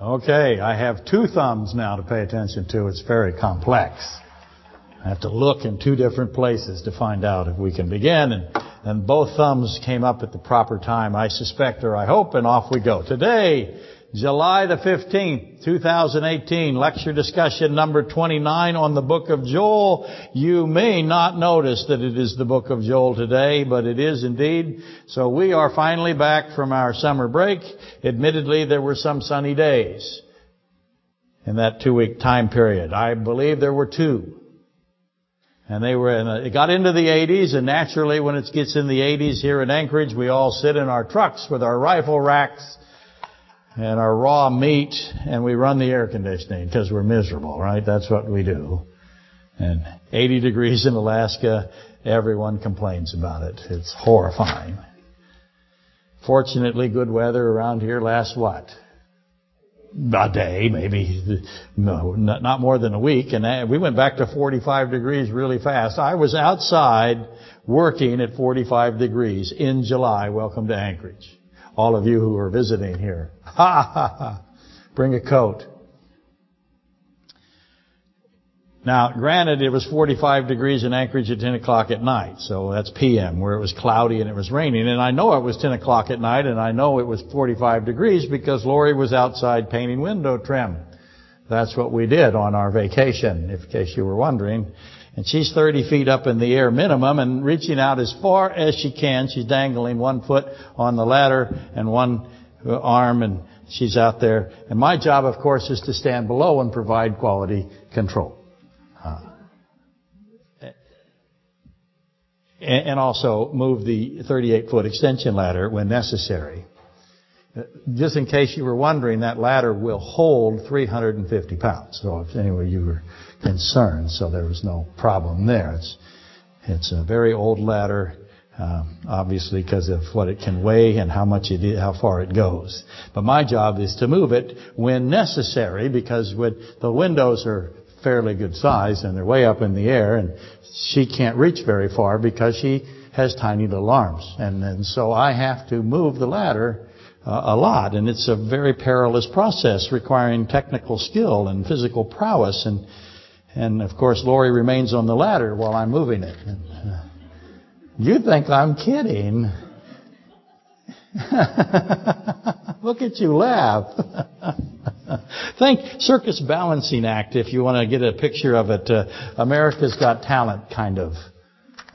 Okay, I have two thumbs now to pay attention to. It's very complex. I have to look in two different places to find out if we can begin. And, and both thumbs came up at the proper time, I suspect or I hope, and off we go. Today, July the 15th, 2018, lecture discussion number 29 on the book of Joel. You may not notice that it is the book of Joel today, but it is indeed. So we are finally back from our summer break. Admittedly, there were some sunny days in that two-week time period. I believe there were two. And they were in a, it got into the 80s, and naturally when it gets in the 80s here in Anchorage, we all sit in our trucks with our rifle racks and our raw meat, and we run the air conditioning because we're miserable, right? That's what we do. And 80 degrees in Alaska, everyone complains about it. It's horrifying. Fortunately, good weather around here lasts what? a day, maybe no, not more than a week, and eh, we went back to 45 degrees really fast. I was outside working at 45 degrees in July. Welcome to Anchorage. All of you who are visiting here. Ha ha ha. Bring a coat. Now, granted, it was 45 degrees in Anchorage at 10 o'clock at night, so that's PM, where it was cloudy and it was raining. And I know it was 10 o'clock at night, and I know it was 45 degrees because Lori was outside painting window trim. That's what we did on our vacation, in case you were wondering. And she's 30 feet up in the air minimum and reaching out as far as she can. She's dangling one foot on the ladder and one arm, and she's out there. And my job, of course, is to stand below and provide quality control. Uh, and also move the 38-foot extension ladder when necessary. Just in case you were wondering, that ladder will hold 350 pounds. So if anyway you were concerned, so there was no problem there. It's it's a very old ladder, um, obviously because of what it can weigh and how much it how far it goes. But my job is to move it when necessary because when the windows are fairly good size and they're way up in the air and she can't reach very far because she has tiny little arms. And, and so I have to move the ladder a lot and it's a very perilous process requiring technical skill and physical prowess and and of course Lori remains on the ladder while I'm moving it. And, uh, you think I'm kidding. Look at you laugh. Think Circus Balancing Act if you want to get a picture of it. Uh, America's Got Talent kind of.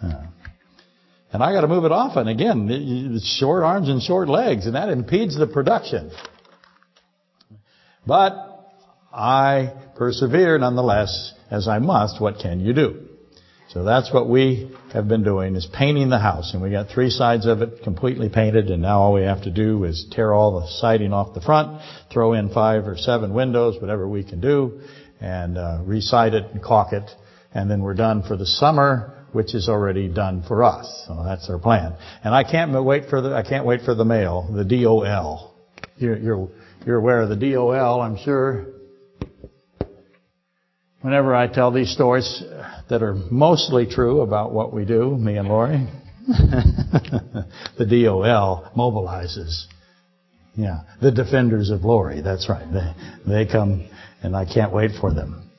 Uh, and I got to move it often. Again, short arms and short legs, and that impedes the production. But I persevere nonetheless, as I must. What can you do? So that's what we have been doing is painting the house. And we got three sides of it completely painted and now all we have to do is tear all the siding off the front, throw in five or seven windows, whatever we can do, and uh, it and caulk it. And then we're done for the summer, which is already done for us. So that's our plan. And I can't wait for the, I can't wait for the mail, the DOL. You're, you're, you're aware of the DOL, I'm sure. Whenever I tell these stories, that are mostly true about what we do, me and Lori. the DOL mobilizes. Yeah, the defenders of Lori. That's right. They they come, and I can't wait for them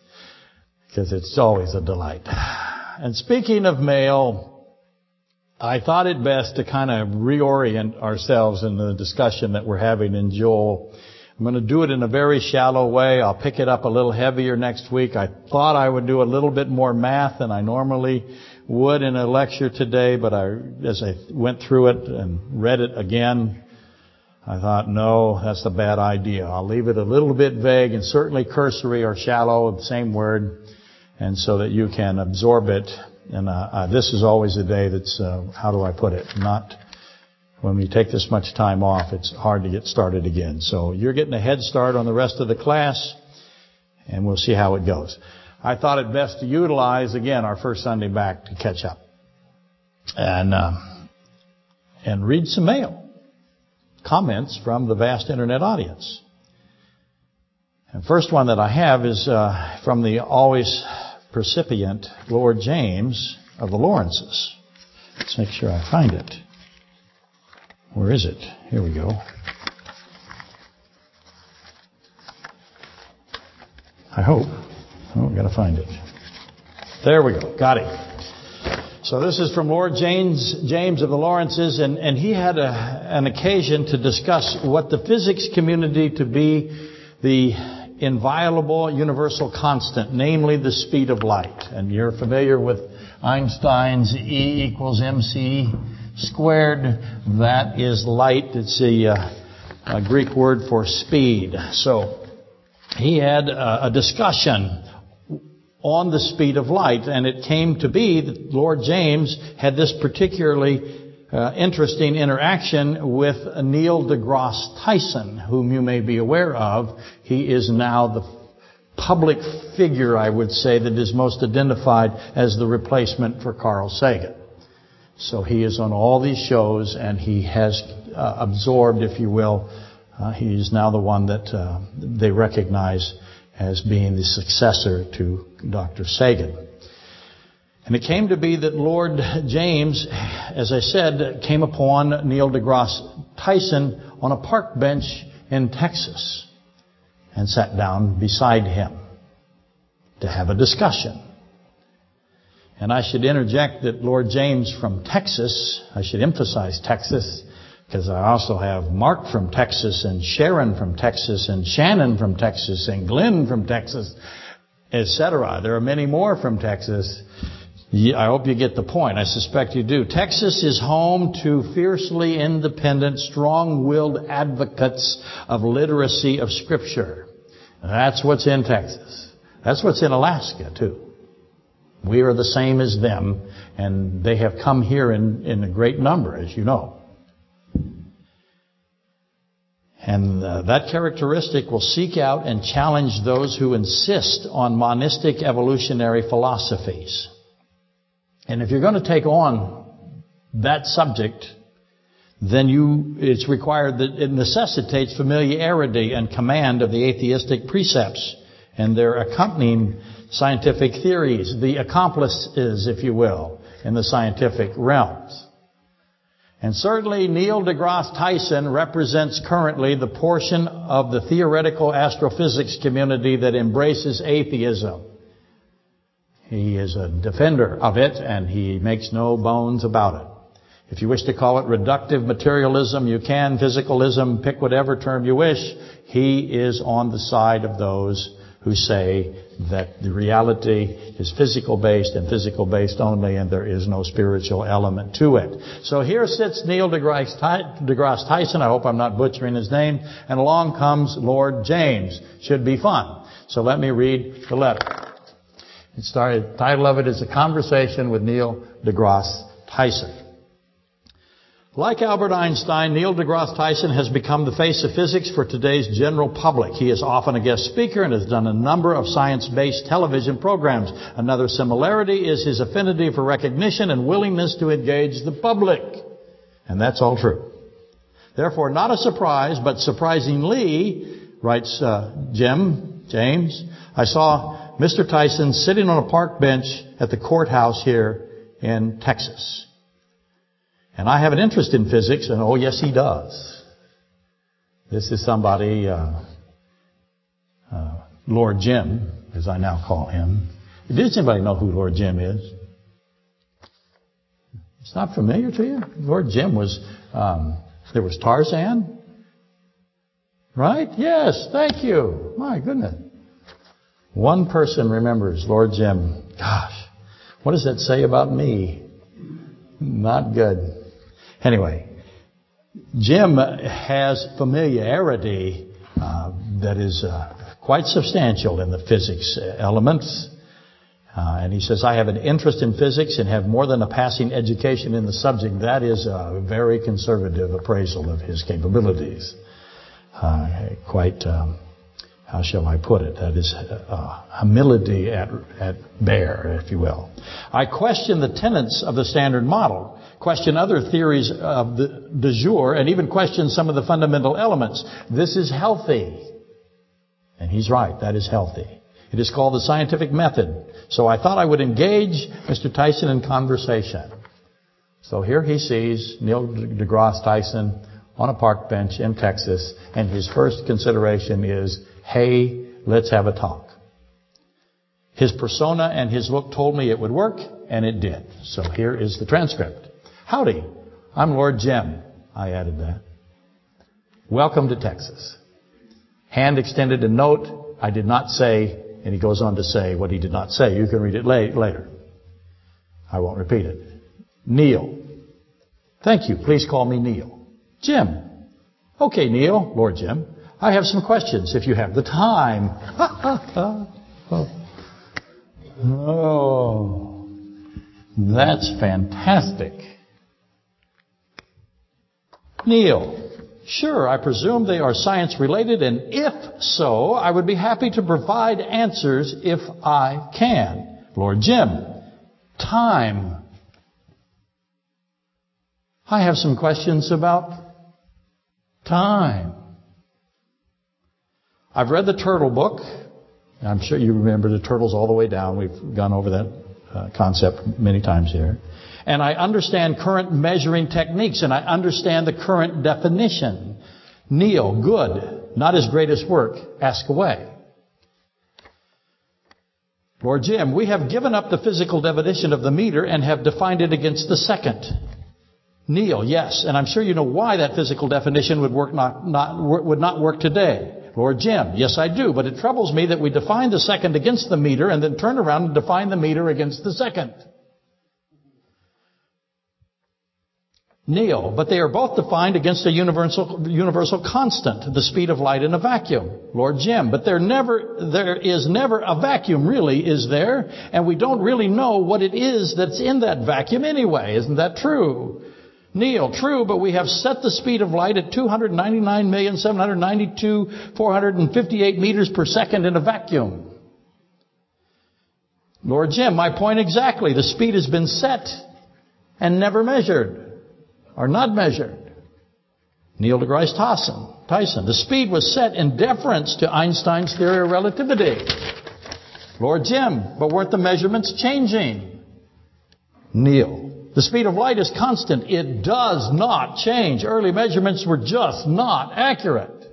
because it's always a delight. And speaking of mail, I thought it best to kind of reorient ourselves in the discussion that we're having in Joel I'm going to do it in a very shallow way. I'll pick it up a little heavier next week. I thought I would do a little bit more math than I normally would in a lecture today, but I, as I went through it and read it again, I thought, no, that's a bad idea. I'll leave it a little bit vague and certainly cursory or shallow, the same word, and so that you can absorb it. And uh, uh, this is always a day that's, uh, how do I put it, not when we take this much time off, it's hard to get started again. So you're getting a head start on the rest of the class, and we'll see how it goes. I thought it best to utilize again our first Sunday back to catch up and uh, and read some mail, comments from the vast internet audience. And first one that I have is uh, from the always percipient Lord James of the Lawrences. Let's make sure I find it. Where is it? Here we go. I hope. Oh, I've got to find it. There we go. Got it. So this is from Lord James, James of the Lawrences, and, and he had a, an occasion to discuss what the physics community to be the inviolable universal constant, namely the speed of light. And you're familiar with Einstein's E equals mc squared. That is light. It's a, uh, a Greek word for speed. So he had a, a discussion on the speed of light, and it came to be that Lord James had this particularly uh, interesting interaction with Neil deGrasse Tyson, whom you may be aware of. He is now the public figure, I would say, that is most identified as the replacement for Carl Sagan. So he is on all these shows and he has uh, absorbed, if you will, uh, he is now the one that uh, they recognize as being the successor to Dr. Sagan. And it came to be that Lord James, as I said, came upon Neil deGrasse Tyson on a park bench in Texas and sat down beside him to have a discussion. And I should interject that Lord James from Texas, I should emphasize Texas, because I also have Mark from Texas and Sharon from Texas and Shannon from Texas and Glenn from Texas, etc. There are many more from Texas. I hope you get the point. I suspect you do. Texas is home to fiercely independent, strong-willed advocates of literacy of Scripture. That's what's in Texas. That's what's in Alaska, too. We are the same as them, and they have come here in, in a great number, as you know. And uh, that characteristic will seek out and challenge those who insist on monistic evolutionary philosophies. And if you're going to take on that subject, then you, it's required that it necessitates familiarity and command of the atheistic precepts and their accompanying scientific theories, the accomplices, if you will, in the scientific realms. And certainly Neil deGrasse Tyson represents currently the portion of the theoretical astrophysics community that embraces atheism. He is a defender of it and he makes no bones about it. If you wish to call it reductive materialism, you can. Physicalism, pick whatever term you wish. He is on the side of those who say that the reality is physical based and physical based only and there is no spiritual element to it. So here sits Neil deGrasse Tyson, I hope I'm not butchering his name, and along comes Lord James. Should be fun. So let me read the letter. It started, the title of it is A Conversation with Neil deGrasse Tyson. Like Albert Einstein, Neil deGrasse Tyson has become the face of physics for today's general public. He is often a guest speaker and has done a number of science-based television programs. Another similarity is his affinity for recognition and willingness to engage the public. And that's all true. Therefore, not a surprise, but surprisingly, writes uh, Jim, James, I saw Mr. Tyson sitting on a park bench at the courthouse here in Texas. And I have an interest in physics, and oh yes, he does. This is somebody, uh, uh, Lord Jim, as I now call him. Does anybody know who Lord Jim is? It's not familiar to you? Lord Jim was, um, there was Tarzan. Right? Yes, thank you. My goodness. One person remembers Lord Jim. Gosh, what does that say about me? Not good. Anyway, Jim has familiarity uh, that is uh, quite substantial in the physics elements. Uh, and he says, I have an interest in physics and have more than a passing education in the subject. That is a very conservative appraisal of his capabilities. Uh, quite um, how shall I put it? That is uh, humility at, at bear, if you will. I question the tenets of the standard model, question other theories of the de jour, and even question some of the fundamental elements. This is healthy. And he's right, that is healthy. It is called the scientific method. So I thought I would engage Mr. Tyson in conversation. So here he sees Neil deGrasse Tyson on a park bench in Texas, and his first consideration is hey, let's have a talk. His persona and his look told me it would work, and it did. So here is the transcript. Howdy, I'm Lord Jim. I added that. Welcome to Texas. Hand extended a note. I did not say, and he goes on to say what he did not say. You can read it later. I won't repeat it. Neil. Thank you. Please call me Neil. Jim. Okay, Neil, Lord Jim. I have some questions if you have the time. oh, that's fantastic. Neil. Sure, I presume they are science related, and if so, I would be happy to provide answers if I can. Lord Jim. Time. I have some questions about time. I've read the Turtle book. I'm sure you remember the turtles all the way down. We've gone over that uh, concept many times here. And I understand current measuring techniques and I understand the current definition. Neil, good. Not his greatest work. Ask away. Lord Jim, we have given up the physical definition of the meter and have defined it against the second. Neil, yes, and I'm sure you know why that physical definition would work not, not would not work today. Lord Jim, yes I do, but it troubles me that we define the second against the meter and then turn around and define the meter against the second. Neil, but they are both defined against a universal, universal constant, the speed of light in a vacuum. Lord Jim, but there never, there is never a vacuum really, is there? And we don't really know what it is that's in that vacuum anyway. Isn't that true? Neil, true, but we have set the speed of light at 299,792,458 meters per second in a vacuum. Lord Jim, my point exactly. The speed has been set and never measured, or not measured. Neil deGrasse Tyson, Tyson. The speed was set in deference to Einstein's theory of relativity. Lord Jim, but weren't the measurements changing? Neil, the speed of light is constant. It does not change. Early measurements were just not accurate.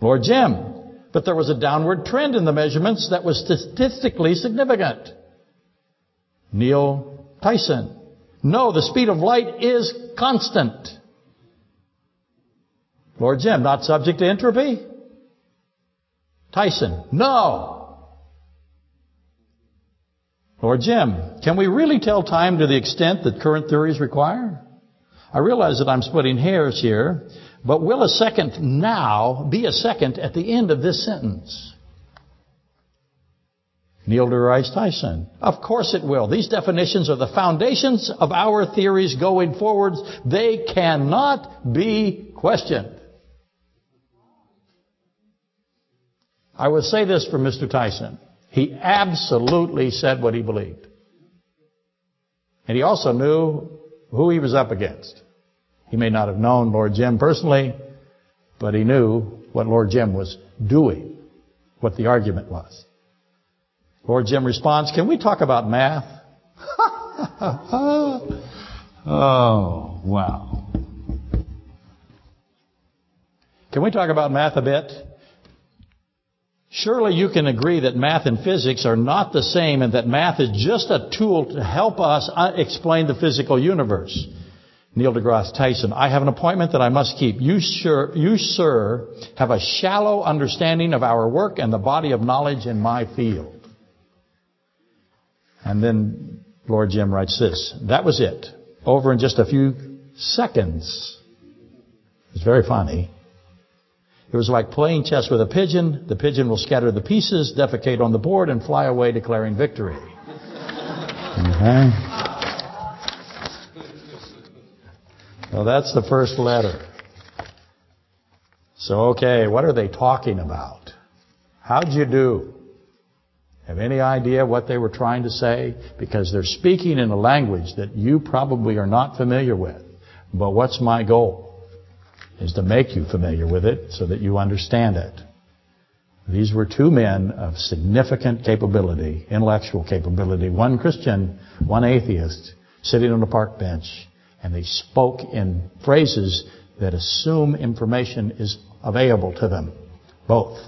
Lord Jim, but there was a downward trend in the measurements that was statistically significant. Neil Tyson. No, the speed of light is constant. Lord Jim, not subject to entropy? Tyson. No. Lord Jim, can we really tell time to the extent that current theories require? I realize that I'm splitting hairs here, but will a second now be a second at the end of this sentence? Neil deGrasse Tyson. Of course it will. These definitions are the foundations of our theories going forwards. They cannot be questioned. I would say this for Mr. Tyson. He absolutely said what he believed. And he also knew who he was up against. He may not have known Lord Jim personally, but he knew what Lord Jim was doing, what the argument was. Lord Jim responds, can we talk about math? oh, wow. Can we talk about math a bit? Surely you can agree that math and physics are not the same and that math is just a tool to help us uh, explain the physical universe. Neil deGrasse Tyson, I have an appointment that I must keep. You, sure, you, sir, have a shallow understanding of our work and the body of knowledge in my field. And then Lord Jim writes this. That was it. Over in just a few seconds. It's very funny. It was like playing chess with a pigeon. The pigeon will scatter the pieces, defecate on the board, and fly away declaring victory. Okay. Well, that's the first letter. So, okay, what are they talking about? How'd you do? Have any idea what they were trying to say? Because they're speaking in a language that you probably are not familiar with. But what's my goal? Is to make you familiar with it so that you understand it. These were two men of significant capability, intellectual capability, one Christian, one atheist, sitting on a park bench, and they spoke in phrases that assume information is available to them. Both.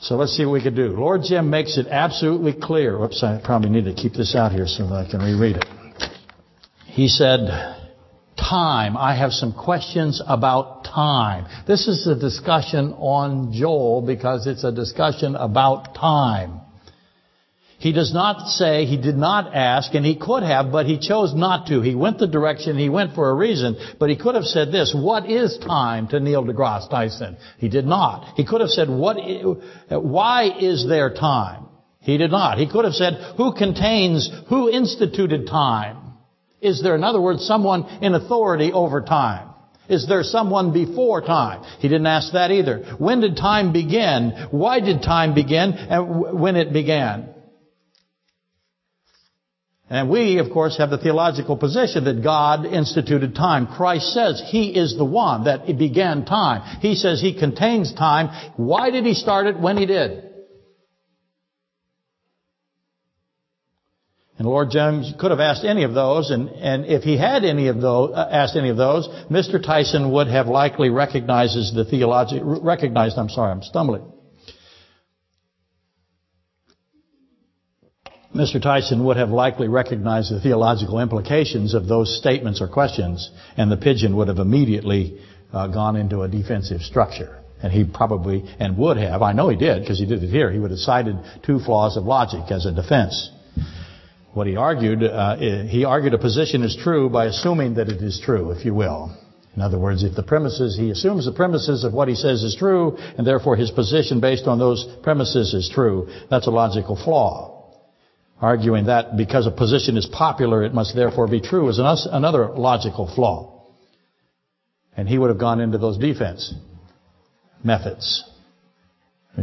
So let's see what we could do. Lord Jim makes it absolutely clear. Whoops, I probably need to keep this out here so that I can reread it. He said, time. I have some questions about time. This is a discussion on Joel because it's a discussion about time. He does not say, he did not ask, and he could have, but he chose not to. He went the direction he went for a reason, but he could have said this, what is time to Neil deGrasse Tyson? He did not. He could have said, what, why is there time? He did not. He could have said, who contains, who instituted time? Is there, in other words, someone in authority over time? Is there someone before time? He didn't ask that either. When did time begin? Why did time begin? And when it began? And we, of course, have the theological position that God instituted time. Christ says He is the one that began time. He says He contains time. Why did He start it when He did? And Lord Jones could have asked any of those, and, and if he had any of those, uh, asked any of those, Mr. Tyson would have likely recognized the theological, recognized, I'm sorry, I'm stumbling. Mr. Tyson would have likely recognized the theological implications of those statements or questions, and the pigeon would have immediately uh, gone into a defensive structure. And he probably, and would have, I know he did, because he did it here, he would have cited two flaws of logic as a defense. What he argued, uh, he argued a position is true by assuming that it is true, if you will. In other words, if the premises, he assumes the premises of what he says is true, and therefore his position based on those premises is true, that's a logical flaw arguing that because a position is popular, it must therefore be true is another logical flaw. And he would have gone into those defense methods.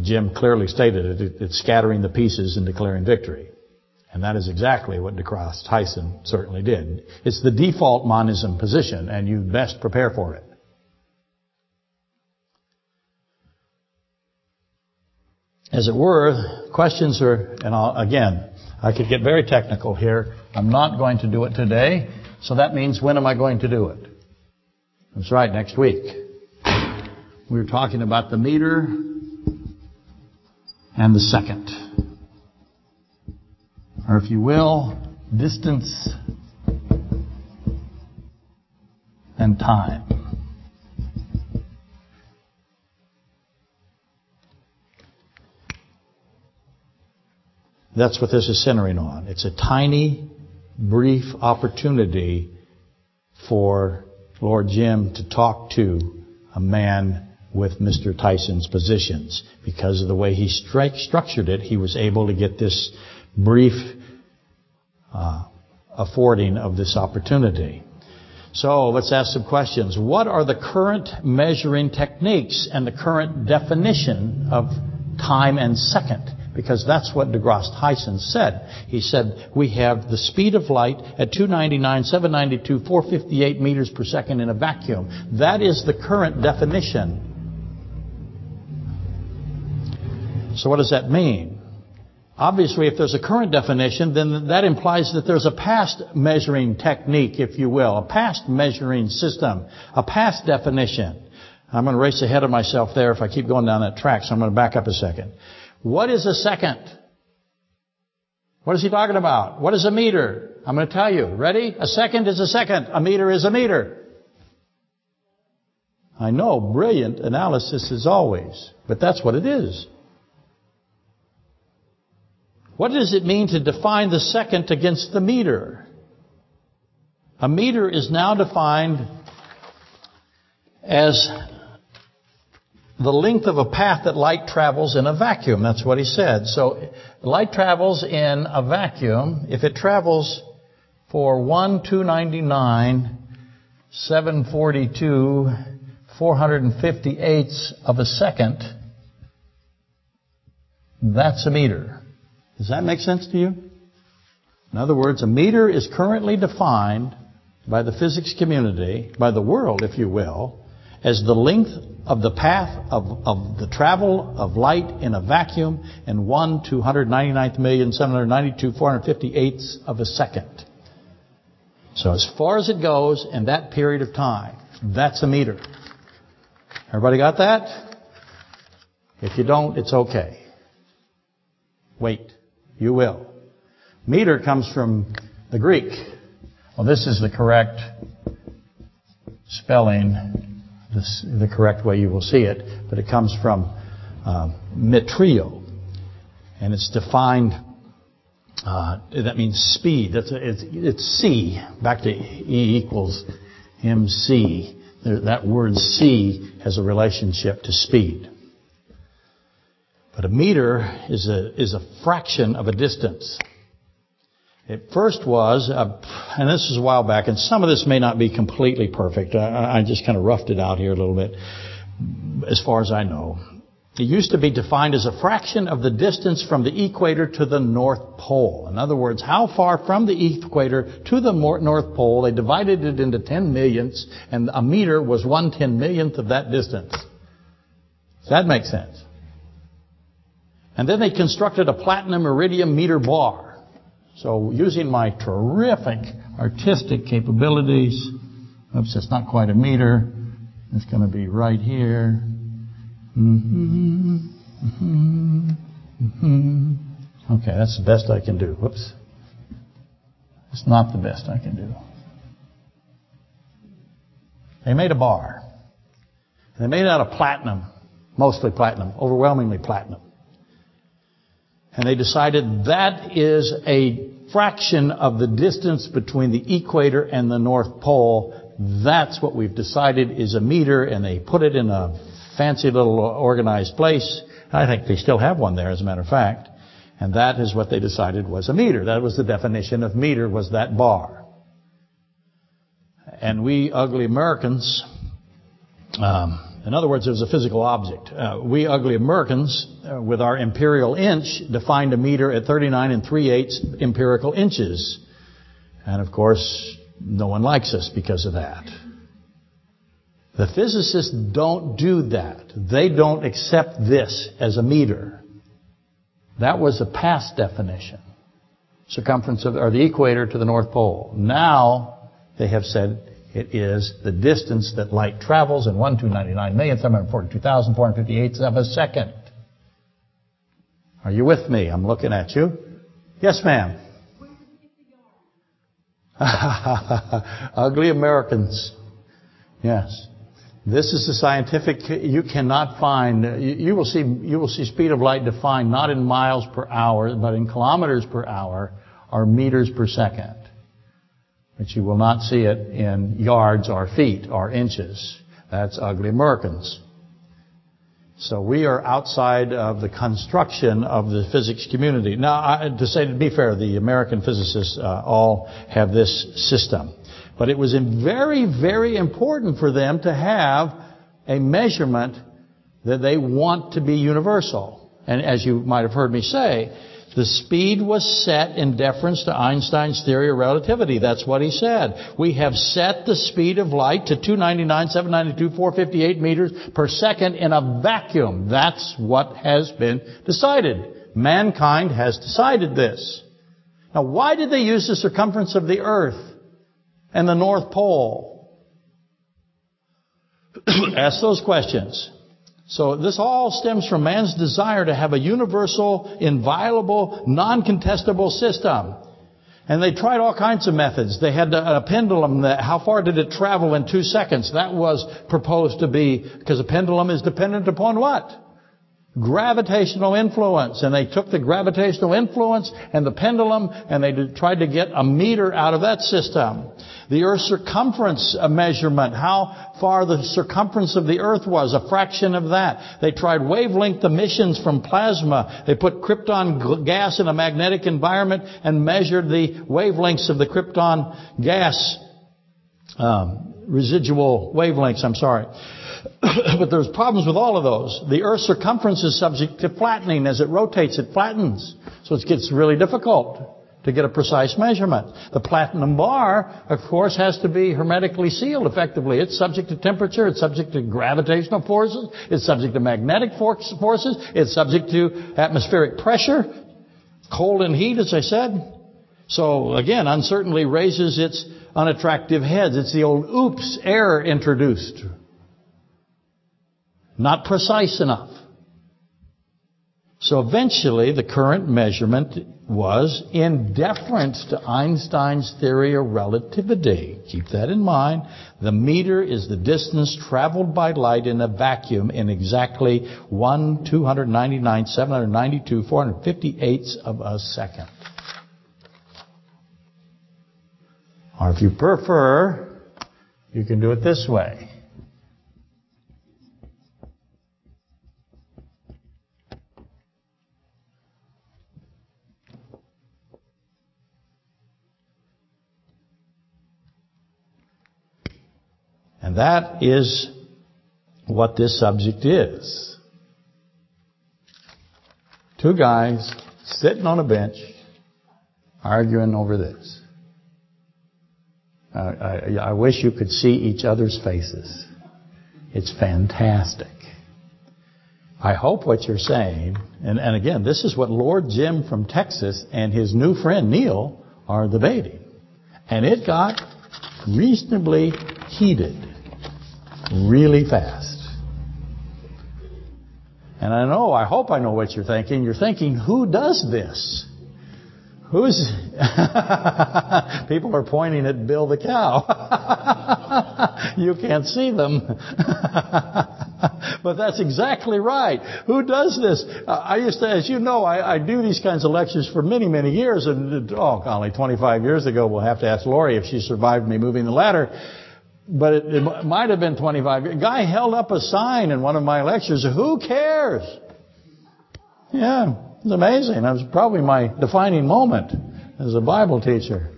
Jim clearly stated it, it's scattering the pieces and declaring victory. And that is exactly what DeGrasse Tyson certainly did. It's the default monism position, and you best prepare for it. As it were, questions are, and I'll, again, I could get very technical here. I'm not going to do it today. So that means when am I going to do it? That's right, next week. We were talking about the meter and the second. Or if you will, distance and time. That's what this is centering on. It's a tiny, brief opportunity for Lord Jim to talk to a man with Mr. Tyson's positions. Because of the way he structured it, he was able to get this brief uh, affording of this opportunity. So let's ask some questions. What are the current measuring techniques and the current definition of time and second? Because that's what de DeGrasse Tyson said. He said, we have the speed of light at 299, 792, 458 meters per second in a vacuum. That is the current definition. So what does that mean? Obviously, if there's a current definition, then that implies that there's a past measuring technique, if you will, a past measuring system, a past definition. I'm going to race ahead of myself there if I keep going down that track, so I'm going to back up a second. What is a second? What is he talking about? What is a meter? I'm going to tell you. Ready? A second is a second. A meter is a meter. I know, brilliant analysis as always, but that's what it is. What does it mean to define the second against the meter? A meter is now defined as the length of a path that light travels in a vacuum. That's what he said. So light travels in a vacuum. If it travels for 1, 299, 742, 458 of a second, that's a meter. Does that make sense to you? In other words, a meter is currently defined by the physics community, by the world, if you will, as the length of the path of, of the travel of light in a vacuum in 1 299th million, 792, 458 of a second. So as far as it goes in that period of time, that's a meter. Everybody got that? If you don't, it's okay. Wait. You will. Meter comes from the Greek. Well, this is the correct spelling, this, the correct way you will see it, but it comes from uh, metrio, and it's defined. Uh, that means speed. That's a, it's, it's c. Back to E equals mc. That word c has a relationship to speed. But a meter is a is a fraction of a distance. It first was, uh, and this is a while back, and some of this may not be completely perfect. I, I just kind of roughed it out here a little bit, as far as I know. It used to be defined as a fraction of the distance from the equator to the North Pole. In other words, how far from the equator to the North Pole, they divided it into 10 millionths, and a meter was one ten millionth of that distance. Does that make sense? And then they constructed a platinum iridium meter bar. So using my terrific artistic capabilities, oops, it's not quite a meter. It's going to be right here. Mm-hmm, mm-hmm, mm-hmm. Okay, that's the best I can do. Whoops. It's not the best I can do. They made a bar. They made it out of platinum, mostly platinum, overwhelmingly platinum. And they decided that is a fraction of the distance between the equator and the North Pole. That's what we've decided is a meter, and they put it in a fancy little organized place. I think they still have one there, as a matter of fact. And that is what they decided was a meter. That was the definition of meter, was that bar. And we ugly Americans, um, in other words, it was a physical object. Uh, we ugly Americans, uh, with our imperial inch, defined a meter at 39 and 3 eighths empirical inches. And of course, no one likes us because of that. The physicists don't do that. They don't accept this as a meter. That was a past definition. Circumference of, or the equator to the North Pole. Now, they have said it is the distance that light travels in 1, 299 million, 742,458 of a second. Are you with me? I'm looking at you. Yes, ma'am. Ugly Americans. Yes. This is the scientific, you cannot find, you will see, you will see speed of light defined not in miles per hour, but in kilometers per hour or meters per second. But you will not see it in yards or feet or inches. That's ugly Americans. So we are outside of the construction of the physics community. Now, I, to say to be fair, the American physicists uh, all have this system. But it was very, very important for them to have a measurement that they want to be universal. And as you might have heard me say, the speed was set in deference to Einstein's theory of relativity. That's what he said. We have set the speed of light to 299, 792, 458 meters per second in a vacuum. That's what has been decided. Mankind has decided this. Now, why did they use the circumference of the earth and the North Pole? Ask those questions. So this all stems from man's desire to have a universal, inviolable, non-contestable system. And they tried all kinds of methods. They had a pendulum that, how far did it travel in two seconds? That was proposed to be, because a pendulum is dependent upon what? Gravitational influence. And they took the gravitational influence and the pendulum and they tried to get a meter out of that system. The Earth's circumference measurement, how far the circumference of the Earth was, a fraction of that. They tried wavelength emissions from plasma. They put krypton gas in a magnetic environment and measured the wavelengths of the krypton gas, um, residual wavelengths, I'm sorry. but there's problems with all of those. The Earth's circumference is subject to flattening. As it rotates, it flattens. So it gets really difficult to get a precise measurement. The platinum bar, of course, has to be hermetically sealed effectively. It's subject to temperature, it's subject to gravitational forces, it's subject to magnetic forces, it's subject to atmospheric pressure, cold and heat, as I said. So again, uncertainty raises its unattractive heads. It's the old oops error introduced. Not precise enough. So eventually the current measurement was in deference to Einstein's theory of relativity. Keep that in mind. The meter is the distance traveled by light in a vacuum in exactly 1 299 792 458 of a second. Or if you prefer, you can do it this way. And that is what this subject is. Two guys sitting on a bench arguing over this. Uh, I, I wish you could see each other's faces. It's fantastic. I hope what you're saying, and, and again, this is what Lord Jim from Texas and his new friend Neil are debating. And it got reasonably heated really fast. And I know, I hope I know what you're thinking. You're thinking, who does this? Who's... People are pointing at Bill the cow. you can't see them. but that's exactly right. Who does this? I used to, as you know, I, I, do these kinds of lectures for many, many years. And, oh, golly, 25 years ago, we'll have to ask Lori if she survived me moving the ladder but it, it might have been 25. A guy held up a sign in one of my lectures, who cares? Yeah, it's amazing. That was probably my defining moment as a Bible teacher.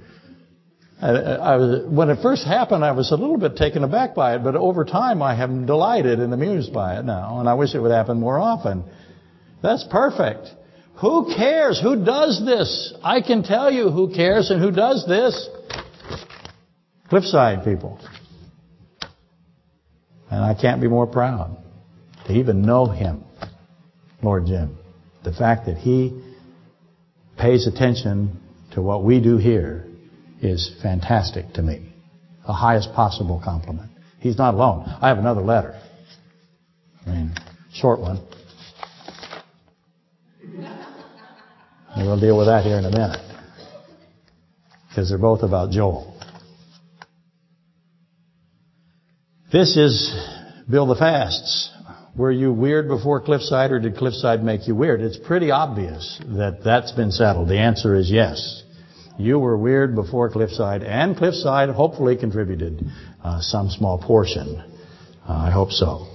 I, I was, when it first happened, I was a little bit taken aback by it, but over time I am delighted and amused by it now, and I wish it would happen more often. That's perfect. Who cares? Who does this? I can tell you who cares and who does this. Cliffside people. And I can't be more proud to even know him, Lord Jim. The fact that he pays attention to what we do here is fantastic to me. The highest possible compliment. He's not alone. I have another letter. I mean, short one. And we'll deal with that here in a minute. Because they're both about Joel. This is Bill the Fasts. Were you weird before Cliffside or did Cliffside make you weird? It's pretty obvious that that's been settled. The answer is yes. You were weird before Cliffside and Cliffside hopefully contributed uh, some small portion. Uh, I hope so.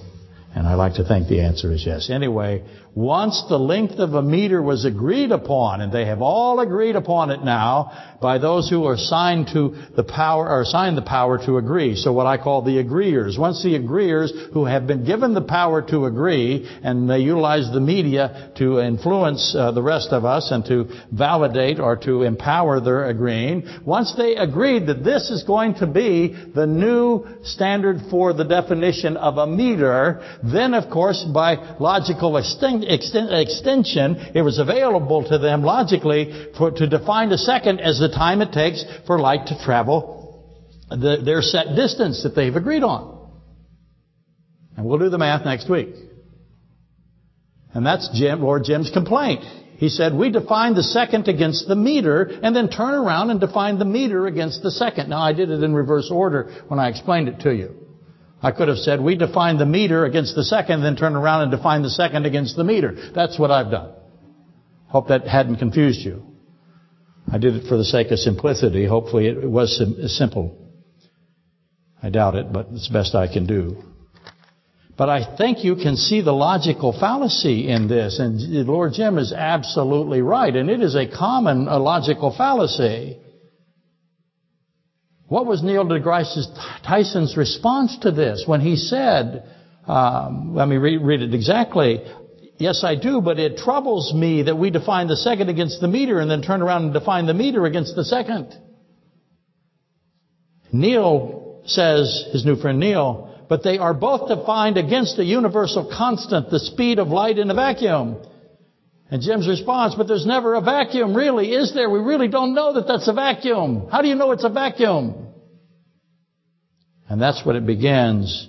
And I like to think the answer is yes. Anyway, once the length of a meter was agreed upon, and they have all agreed upon it now by those who are assigned to the power, or assigned the power to agree. So what I call the agreeers. Once the agreeers who have been given the power to agree, and they utilize the media to influence uh, the rest of us and to validate or to empower their agreeing, once they agreed that this is going to be the new standard for the definition of a meter, then of course by logical extinction, extension, it was available to them logically for, to define a second as the time it takes for light to travel the, their set distance that they've agreed on. And we'll do the math next week. And that's Jim, Lord Jim's complaint. He said, we define the second against the meter and then turn around and define the meter against the second. Now I did it in reverse order when I explained it to you. I could have said, we define the meter against the second, then turn around and define the second against the meter. That's what I've done. Hope that hadn't confused you. I did it for the sake of simplicity. Hopefully it was simple. I doubt it, but it's the best I can do. But I think you can see the logical fallacy in this, and Lord Jim is absolutely right, and it is a common uh, logical fallacy. What was Neil deGrasse Tyson's response to this when he said, um, let me read, read it exactly, Yes, I do, but it troubles me that we define the second against the meter and then turn around and define the meter against the second. Neil says, his new friend Neil, but they are both defined against a universal constant, the speed of light in a vacuum. And Jim's response, but there's never a vacuum, really, is there? We really don't know that that's a vacuum. How do you know it's a vacuum? And that's what it begins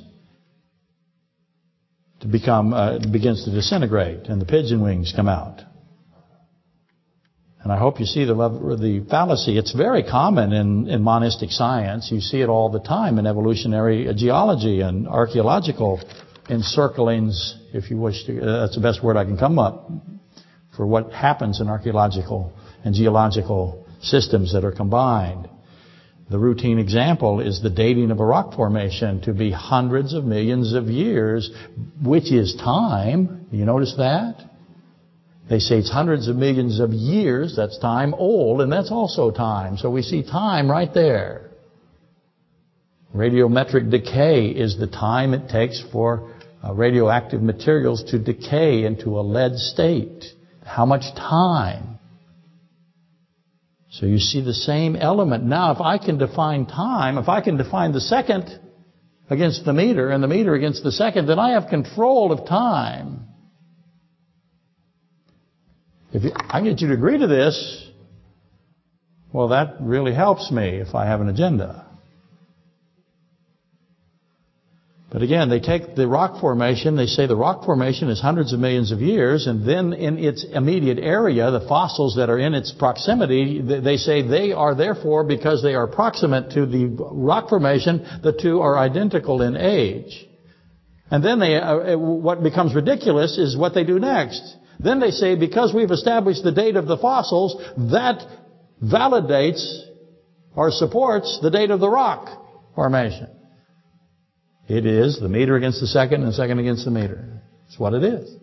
to become uh, begins to disintegrate, and the pigeon wings come out. And I hope you see the the fallacy. It's very common in, in monistic science. You see it all the time in evolutionary geology and archaeological encirclings, if you wish to. Uh, that's the best word I can come up for what happens in archaeological and geological systems that are combined. The routine example is the dating of a rock formation to be hundreds of millions of years, which is time. You notice that? They say it's hundreds of millions of years, that's time old, and that's also time. So we see time right there. Radiometric decay is the time it takes for uh, radioactive materials to decay into a lead state. How much time? So you see the same element. Now, if I can define time, if I can define the second against the meter and the meter against the second, then I have control of time. If you, I get you to agree to this, well, that really helps me if I have an agenda. But again, they take the rock formation, they say the rock formation is hundreds of millions of years, and then in its immediate area, the fossils that are in its proximity, they say they are therefore, because they are proximate to the rock formation, the two are identical in age. And then they, uh, what becomes ridiculous is what they do next. Then they say, because we've established the date of the fossils, that validates or supports the date of the rock formation. It is the meter against the second and the second against the meter. It's what it is.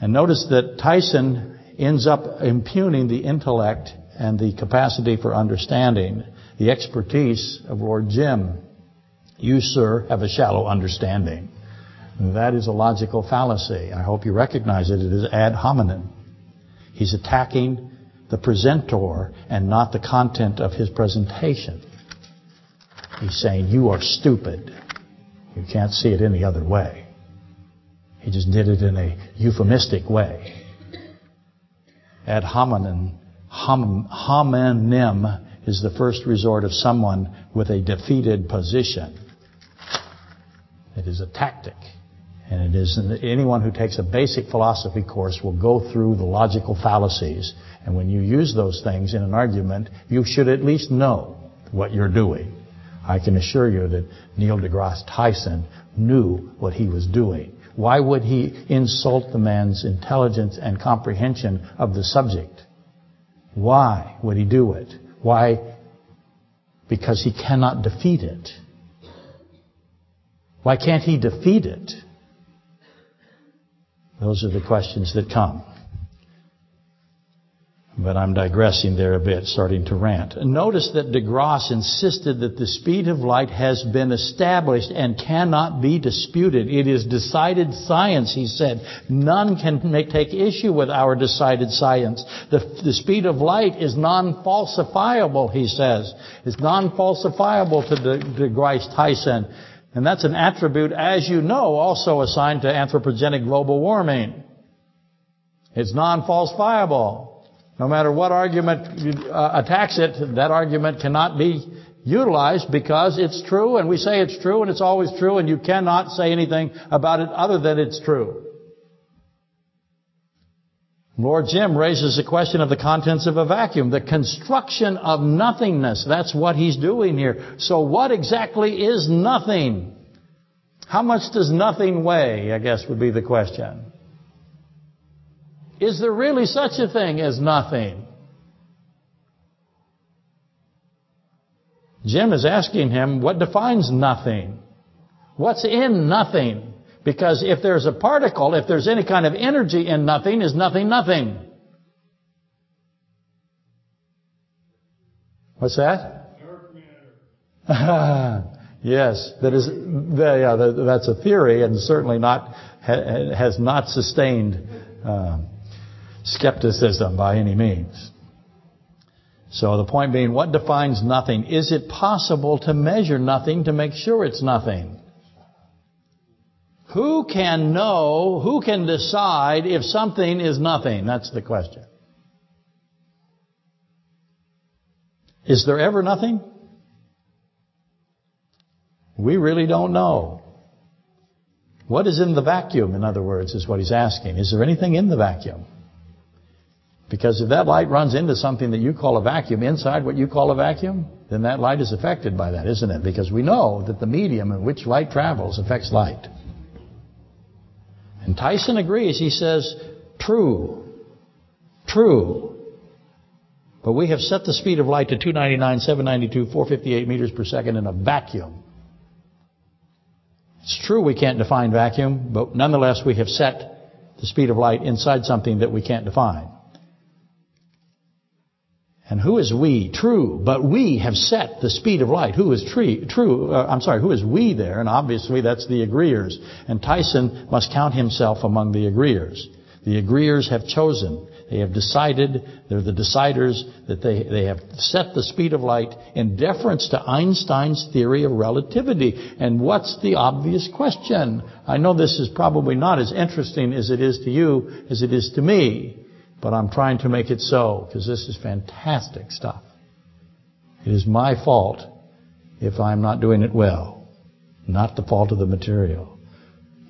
And notice that Tyson ends up impugning the intellect and the capacity for understanding, the expertise of Lord Jim. You, sir, have a shallow understanding. That is a logical fallacy. I hope you recognize it. It is ad hominem. He's attacking the presentor and not the content of his presentation. He's saying, you are stupid. You can't see it any other way. He just did it in a euphemistic way. Ad hominem, hom, is the first resort of someone with a defeated position. It is a tactic. And it is anyone who takes a basic philosophy course will go through the logical fallacies. And when you use those things in an argument, you should at least know what you're doing. I can assure you that Neil deGrasse Tyson knew what he was doing. Why would he insult the man's intelligence and comprehension of the subject? Why would he do it? Why? Because he cannot defeat it. Why can't he defeat it? Those are the questions that come. But I'm digressing there a bit, starting to rant. Notice that de DeGrasse insisted that the speed of light has been established and cannot be disputed. It is decided science, he said. None can make, take issue with our decided science. The, the speed of light is non-falsifiable, he says. It's non-falsifiable to De, DeGrasse Tyson. And that's an attribute, as you know, also assigned to anthropogenic global warming. It's non-falsifiable. No matter what argument uh, attacks it, that argument cannot be utilized because it's true and we say it's true and it's always true and you cannot say anything about it other than it's true. Lord Jim raises the question of the contents of a vacuum, the construction of nothingness. That's what he's doing here. So what exactly is nothing? How much does nothing weigh, I guess would be the question. Is there really such a thing as nothing? Jim is asking him, what defines nothing? What's in nothing? Because if there's a particle, if there's any kind of energy in nothing, is nothing nothing? What's that? Dark matter. yes, that is, yeah, that's a theory and certainly not has not sustained um, skepticism by any means. So the point being, what defines nothing? Is it possible to measure nothing to make sure it's nothing? Who can know, who can decide if something is nothing? That's the question. Is there ever nothing? We really don't know. What is in the vacuum, in other words, is what he's asking. Is there anything in the vacuum? Because if that light runs into something that you call a vacuum, inside what you call a vacuum, then that light is affected by that, isn't it? Because we know that the medium in which light travels affects light. And Tyson agrees. He says, true. True. But we have set the speed of light to 299, 792, 458 meters per second in a vacuum. It's true we can't define vacuum, but nonetheless we have set the speed of light inside something that we can't define. And who is we? True, but we have set the speed of light. Who is tree, true? Uh, I'm sorry, who is we there? And obviously that's the agreeers. And Tyson must count himself among the agreeers. The agreeers have chosen. They have decided, they're the deciders, that they, they have set the speed of light in deference to Einstein's theory of relativity. And what's the obvious question? I know this is probably not as interesting as it is to you as it is to me. But I'm trying to make it so because this is fantastic stuff. It is my fault if I'm not doing it well, not the fault of the material.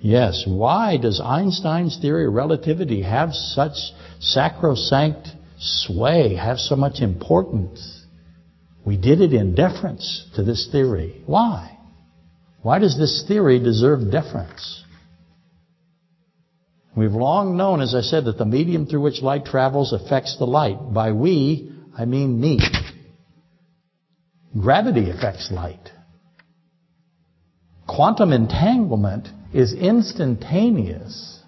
Yes, why does Einstein's theory of relativity have such sacrosanct sway, have so much importance? We did it in deference to this theory. Why? Why does this theory deserve deference? We've long known, as I said, that the medium through which light travels affects the light. By we, I mean me. Gravity affects light. Quantum entanglement is instantaneous.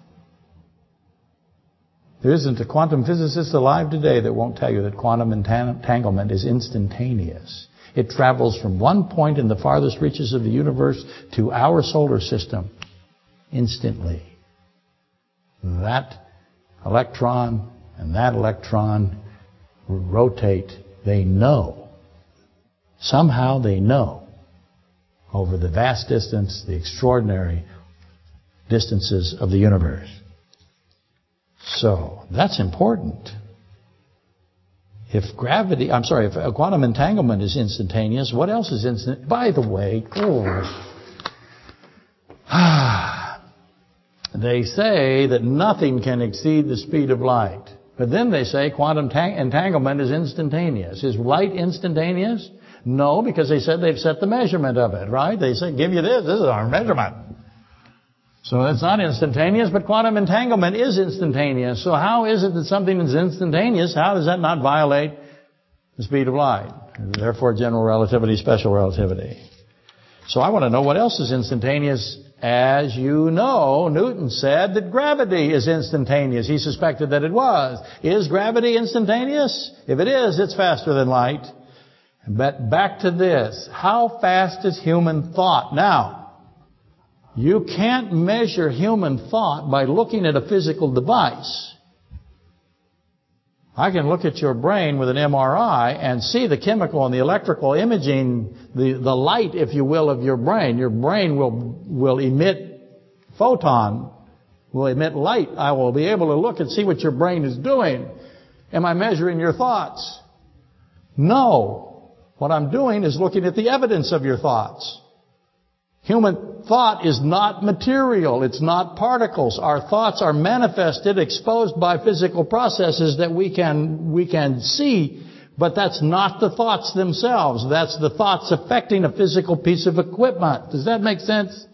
There isn't a quantum physicist alive today that won't tell you that quantum entanglement is instantaneous. It travels from one point in the farthest reaches of the universe to our solar system instantly that electron and that electron rotate, they know. Somehow they know over the vast distance, the extraordinary distances of the universe. So, that's important. If gravity, I'm sorry, if quantum entanglement is instantaneous, what else is instant? By the way, oh, they say that nothing can exceed the speed of light. But then they say quantum entanglement is instantaneous. Is light instantaneous? No, because they said they've set the measurement of it, right? They said, give you this, this is our measurement. So it's not instantaneous, but quantum entanglement is instantaneous. So how is it that something is instantaneous? How does that not violate the speed of light? Therefore, general relativity, special relativity. So I want to know what else is instantaneous as you know, Newton said that gravity is instantaneous. He suspected that it was. Is gravity instantaneous? If it is, it's faster than light. But back to this. How fast is human thought? Now, you can't measure human thought by looking at a physical device. I can look at your brain with an MRI and see the chemical and the electrical imaging, the, the light, if you will, of your brain. Your brain will, will emit photon, will emit light. I will be able to look and see what your brain is doing. Am I measuring your thoughts? No. What I'm doing is looking at the evidence of your thoughts. Human thought is not material. It's not particles. Our thoughts are manifested, exposed by physical processes that we can, we can see, but that's not the thoughts themselves. That's the thoughts affecting a physical piece of equipment. Does that make sense?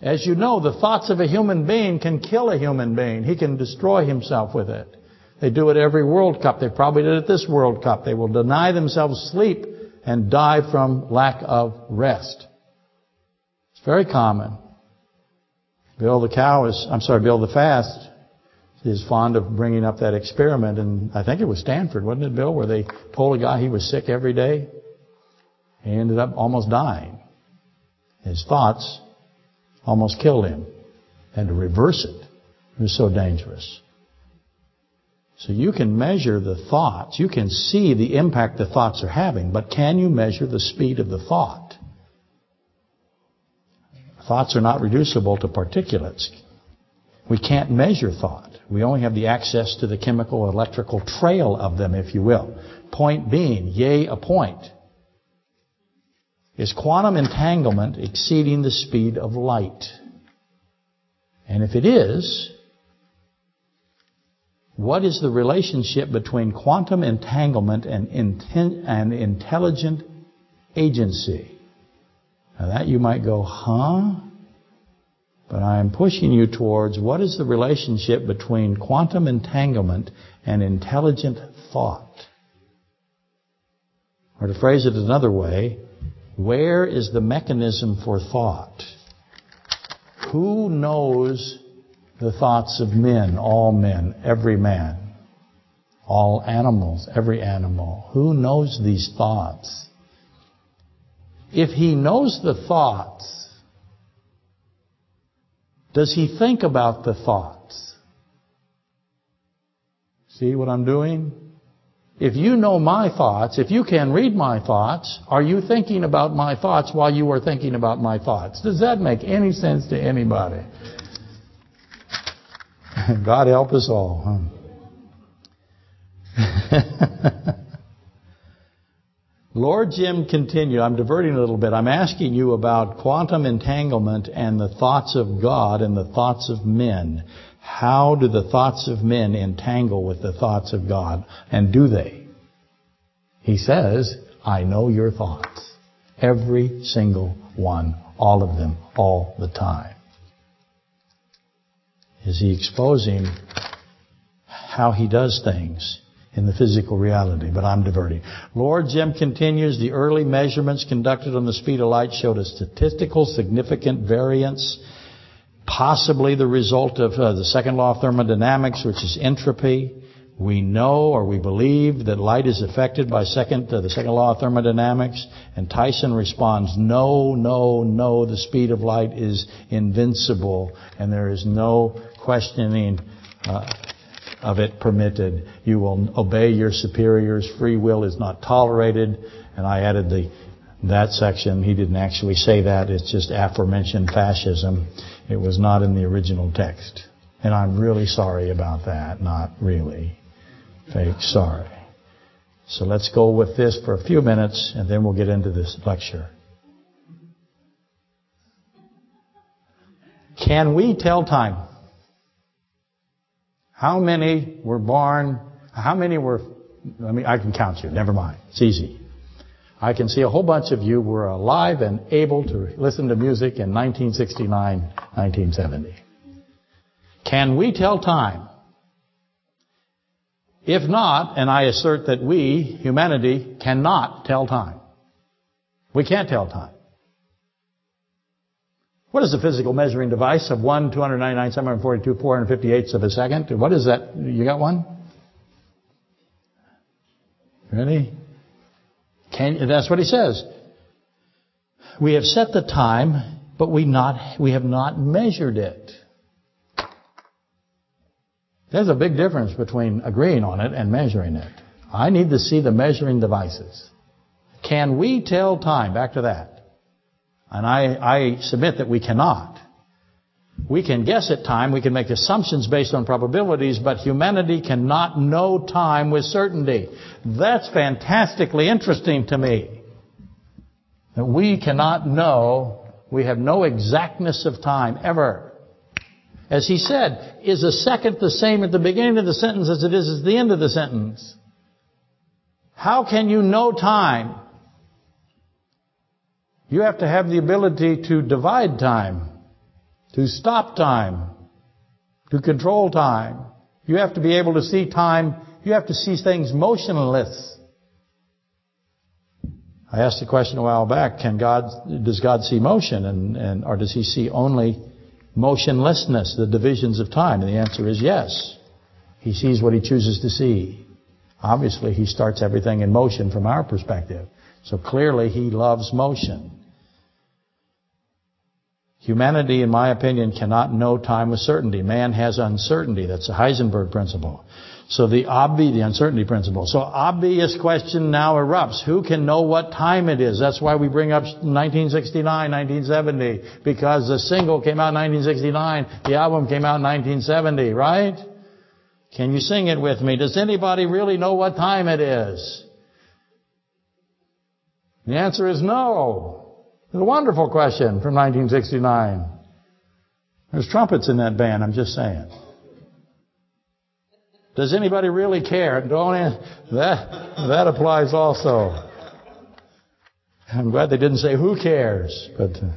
As you know, the thoughts of a human being can kill a human being. He can destroy himself with it. They do it every World Cup. They probably did it this World Cup. They will deny themselves sleep and die from lack of rest. It's very common. Bill the cow is, I'm sorry, Bill the fast is fond of bringing up that experiment, and I think it was Stanford, wasn't it, Bill, where they told a guy he was sick every day? He ended up almost dying. His thoughts almost killed him. And to reverse it, it was so dangerous. So you can measure the thoughts. You can see the impact the thoughts are having. But can you measure the speed of the thought? Thoughts are not reducible to particulates. We can't measure thought. We only have the access to the chemical electrical trail of them, if you will. Point being, yea, a point. Is quantum entanglement exceeding the speed of light? And if it is, what is the relationship between quantum entanglement and, inten- and intelligent agency? Now that you might go, huh? But I am pushing you towards what is the relationship between quantum entanglement and intelligent thought? Or to phrase it another way, where is the mechanism for thought? Who knows the thoughts of men, all men, every man, all animals, every animal? Who knows these thoughts? If he knows the thoughts, does he think about the thoughts? See what I'm doing? If you know my thoughts, if you can read my thoughts, are you thinking about my thoughts while you are thinking about my thoughts? Does that make any sense to anybody? God help us all. Huh? Lord Jim continued, I'm diverting a little bit. I'm asking you about quantum entanglement and the thoughts of God and the thoughts of men. How do the thoughts of men entangle with the thoughts of God? And do they? He says, I know your thoughts. Every single one. All of them. All the time. Is he exposing how he does things? in the physical reality, but I'm diverting. Lord Jim continues, the early measurements conducted on the speed of light showed a statistical significant variance, possibly the result of uh, the second law of thermodynamics, which is entropy. We know or we believe that light is affected by second uh, the second law of thermodynamics, and Tyson responds, no, no, no, the speed of light is invincible, and there is no questioning uh, of it permitted. You will obey your superiors. Free will is not tolerated. And I added the that section. He didn't actually say that. It's just aforementioned fascism. It was not in the original text. And I'm really sorry about that. Not really. Fake sorry. So let's go with this for a few minutes and then we'll get into this lecture. Can we tell time? How many were born? How many were, I mean, I can count you, never mind. It's easy. I can see a whole bunch of you were alive and able to listen to music in 1969, 1970. Can we tell time? If not, and I assert that we, humanity, cannot tell time. We can't tell time. What is a physical measuring device of 1, 299, 742, 458 of a second? What is that? You got one? Ready? Can, that's what he says. We have set the time, but we not we have not measured it. There's a big difference between agreeing on it and measuring it. I need to see the measuring devices. Can we tell time? Back to that. And I, I submit that we cannot. We can guess at time, we can make assumptions based on probabilities, but humanity cannot know time with certainty. That's fantastically interesting to me. That we cannot know, we have no exactness of time, ever. As he said, is a second the same at the beginning of the sentence as it is at the end of the sentence? How can you know time? You have to have the ability to divide time, to stop time, to control time. You have to be able to see time. You have to see things motionless. I asked a question a while back, can God, does God see motion and, and, or does he see only motionlessness, the divisions of time? And the answer is yes. He sees what he chooses to see. Obviously, he starts everything in motion from our perspective. So clearly, he loves motion. Humanity, in my opinion, cannot know time with certainty. Man has uncertainty. That's the Heisenberg principle. So the obvious, the uncertainty principle. So obvious question now erupts. Who can know what time it is? That's why we bring up 1969, 1970. Because the single came out in 1969. The album came out in 1970, right? Can you sing it with me? Does anybody really know what time it is? The answer is no. It's a wonderful question from 1969. There's trumpets in that band, I'm just saying. Does anybody really care? Don't that that applies also. I'm glad they didn't say who cares, but uh,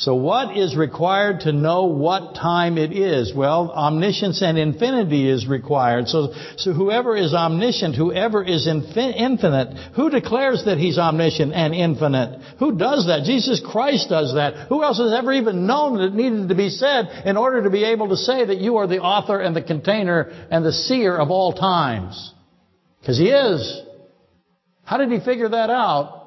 so what is required to know what time it is? Well, omniscience and infinity is required. So, so whoever is omniscient, whoever is infin infinite, who declares that he's omniscient and infinite? Who does that? Jesus Christ does that. Who else has ever even known that it needed to be said in order to be able to say that you are the author and the container and the seer of all times? Because he is. How did he figure that out?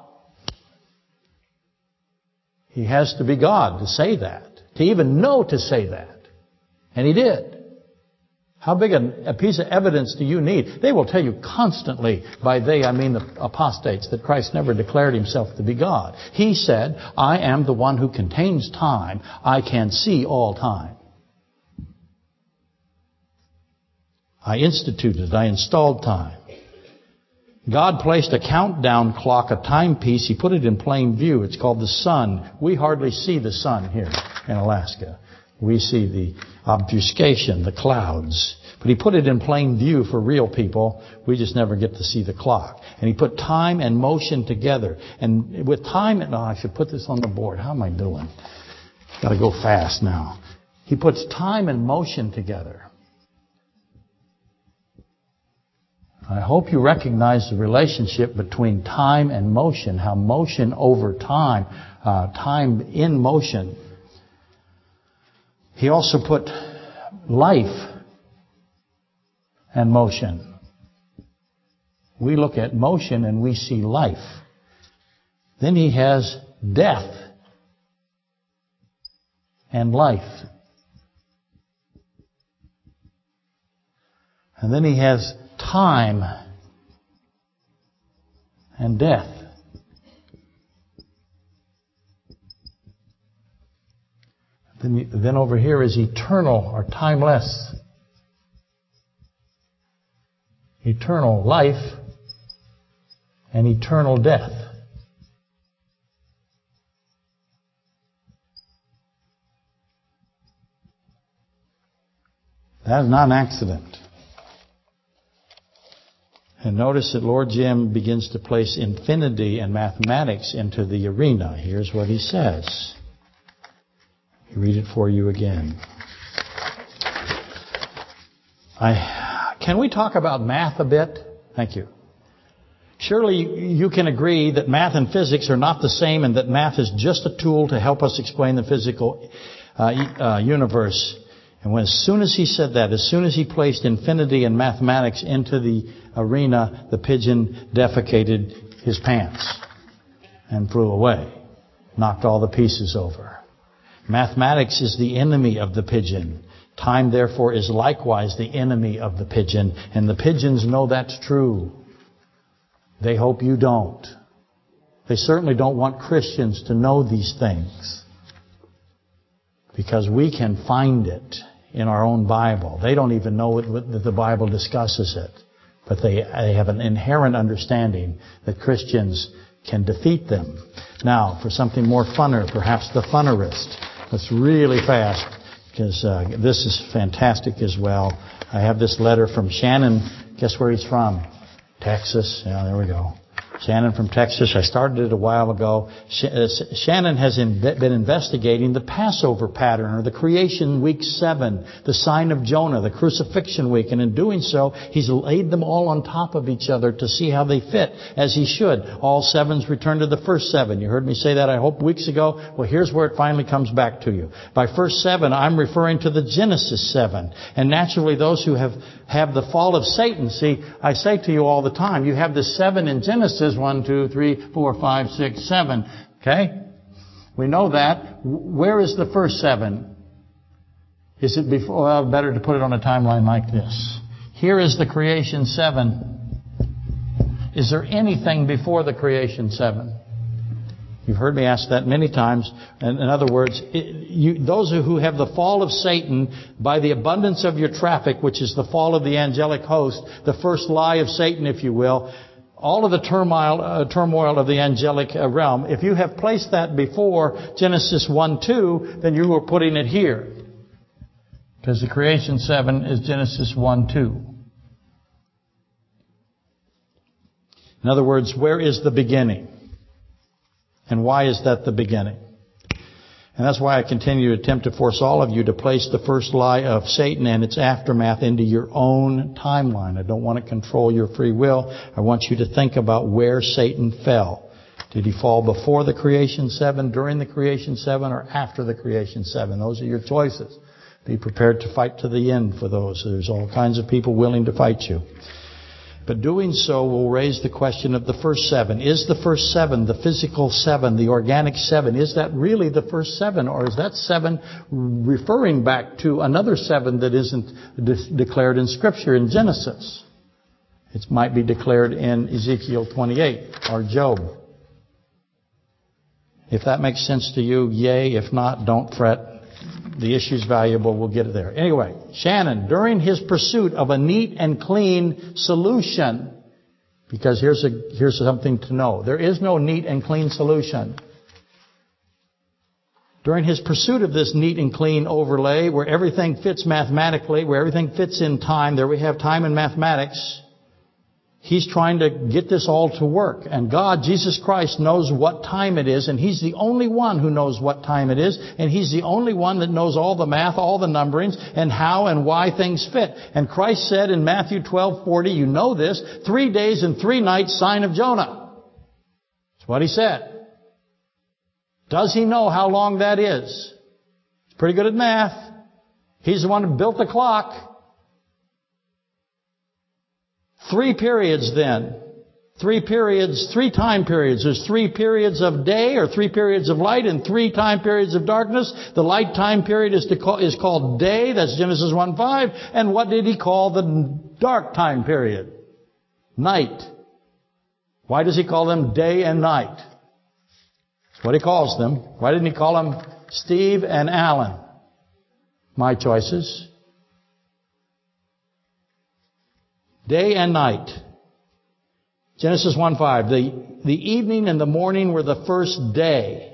He has to be God to say that, to even know to say that. And he did. How big a, a, piece of evidence do you need? They will tell you constantly, by they I mean the apostates, that Christ never declared himself to be God. He said, I am the one who contains time. I can see all time. I instituted, I installed time. God placed a countdown clock, a timepiece. He put it in plain view. It's called the sun. We hardly see the sun here in Alaska. We see the obfuscation, the clouds. But he put it in plain view for real people. We just never get to see the clock. And he put time and motion together. And with time, and oh, I should put this on the board. How am I doing? Got to go fast now. He puts time and motion together. I hope you recognize the relationship between time and motion, how motion over time, uh, time in motion. He also put life and motion. We look at motion and we see life. Then he has death and life. And then he has time and death. Then, then over here is eternal or timeless. Eternal life and eternal death. That is not an accident. And notice that Lord Jim begins to place infinity and mathematics into the arena. Here's what he says. I read it for you again. I, can we talk about math a bit? Thank you. Surely you can agree that math and physics are not the same and that math is just a tool to help us explain the physical uh, uh, universe. And when, as soon as he said that, as soon as he placed infinity and mathematics into the arena, the pigeon defecated his pants and flew away, knocked all the pieces over. Mathematics is the enemy of the pigeon. Time, therefore, is likewise the enemy of the pigeon, and the pigeons know that's true. They hope you don't. They certainly don't want Christians to know these things. Because we can find it in our own Bible. They don't even know that the Bible discusses it. But they, they have an inherent understanding that Christians can defeat them. Now, for something more funner, perhaps the funnerist. Let's really fast, because uh, this is fantastic as well. I have this letter from Shannon. Guess where he's from? Texas. Yeah, there we go. Shannon from Texas. I started it a while ago. Uh, Shannon has been investigating the Passover pattern or the creation week seven, the sign of Jonah, the crucifixion week. And in doing so, he's laid them all on top of each other to see how they fit as he should. All sevens return to the first seven. You heard me say that, I hope, weeks ago. Well, here's where it finally comes back to you. By first seven, I'm referring to the Genesis seven. And naturally, those who have, have the fall of Satan, see, I say to you all the time, you have the seven in Genesis says one, two, three, four, five, six, seven. Okay? We know that. Where is the first seven? Is it before? Well, better to put it on a timeline like this. Here is the creation seven. Is there anything before the creation seven? You've heard me ask that many times. In, in other words, you, those who have the fall of Satan by the abundance of your traffic, which is the fall of the angelic host, the first lie of Satan, if you will, all of the turmoil, uh, turmoil of the angelic uh, realm, if you have placed that before Genesis 1 2, then you are putting it here. Because the creation 7 is Genesis 1 2. In other words, where is the beginning? And why is that the beginning? And that's why I continue to attempt to force all of you to place the first lie of Satan and its aftermath into your own timeline. I don't want to control your free will. I want you to think about where Satan fell. Did he fall before the creation seven, during the creation seven, or after the creation seven? Those are your choices. Be prepared to fight to the end for those. There's all kinds of people willing to fight you. But doing so will raise the question of the first seven. Is the first seven, the physical seven, the organic seven, is that really the first seven? Or is that seven referring back to another seven that isn't de- declared in Scripture in Genesis? It might be declared in Ezekiel 28 or Job. If that makes sense to you, yay. If not, don't fret the issue's valuable. We'll get it there. Anyway, Shannon, during his pursuit of a neat and clean solution, because here's, a, here's something to know. There is no neat and clean solution. During his pursuit of this neat and clean overlay, where everything fits mathematically, where everything fits in time, there we have time in mathematics, He's trying to get this all to work. And God, Jesus Christ, knows what time it is, and He's the only one who knows what time it is, and He's the only one that knows all the math, all the numberings, and how and why things fit. And Christ said in Matthew 12:40, you know this, three days and three nights sign of Jonah. That's what He said. Does He know how long that is? He's pretty good at math. He's the one who built the clock. Three periods then. Three periods, three time periods. There's three periods of day or three periods of light and three time periods of darkness. The light time period is, call, is called day. That's Genesis 1-5. And what did he call the dark time period? Night. Why does he call them day and night? That's what he calls them. Why didn't he call them Steve and Alan? My choices. Day and night. Genesis 1:5. The, the evening and the morning were the first day.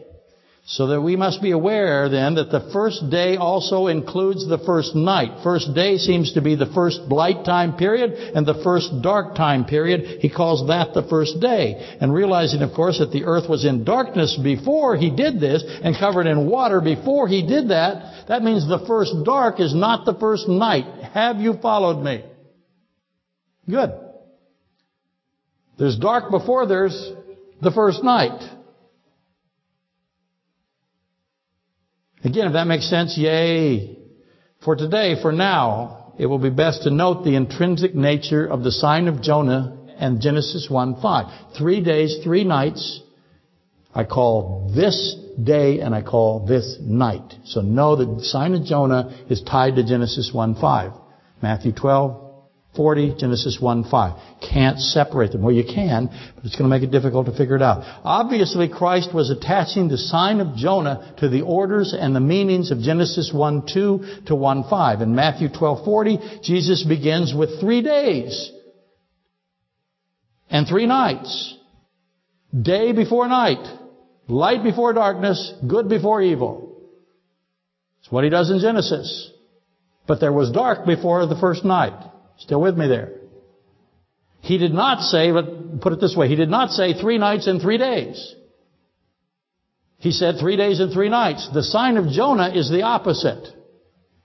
So that we must be aware then that the first day also includes the first night. First day seems to be the first light time period and the first dark time period. He calls that the first day. And realizing, of course, that the earth was in darkness before he did this and covered in water before he did that, that means the first dark is not the first night. Have you followed me? Good. There's dark before there's the first night. Again, if that makes sense, yay. For today, for now, it will be best to note the intrinsic nature of the sign of Jonah and Genesis 1-5. Three days, three nights. I call this day and I call this night. So know that the sign of Jonah is tied to Genesis 1-5. Matthew 12, 40, Genesis 1, 5. Can't separate them. Well, you can, but it's going to make it difficult to figure it out. Obviously, Christ was attaching the sign of Jonah to the orders and the meanings of Genesis 1, 2 to 1, 5. In Matthew 12, 40, Jesus begins with three days and three nights. Day before night. Light before darkness. Good before evil. It's what he does in Genesis. But there was dark before the first night. Still with me there? He did not say, but put it this way, he did not say three nights and three days. He said three days and three nights. The sign of Jonah is the opposite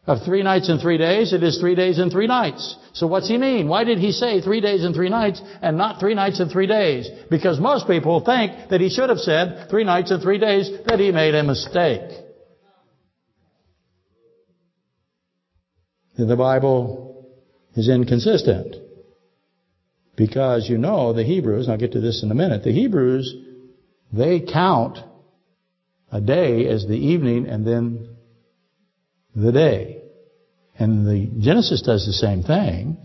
of three nights and three days. It is three days and three nights. So what's he mean? Why did he say three days and three nights and not three nights and three days? Because most people think that he should have said three nights and three days, that he made a mistake. In the Bible is inconsistent. Because you know the Hebrews, and I'll get to this in a minute, the Hebrews, they count a day as the evening and then the day. And the Genesis does the same thing.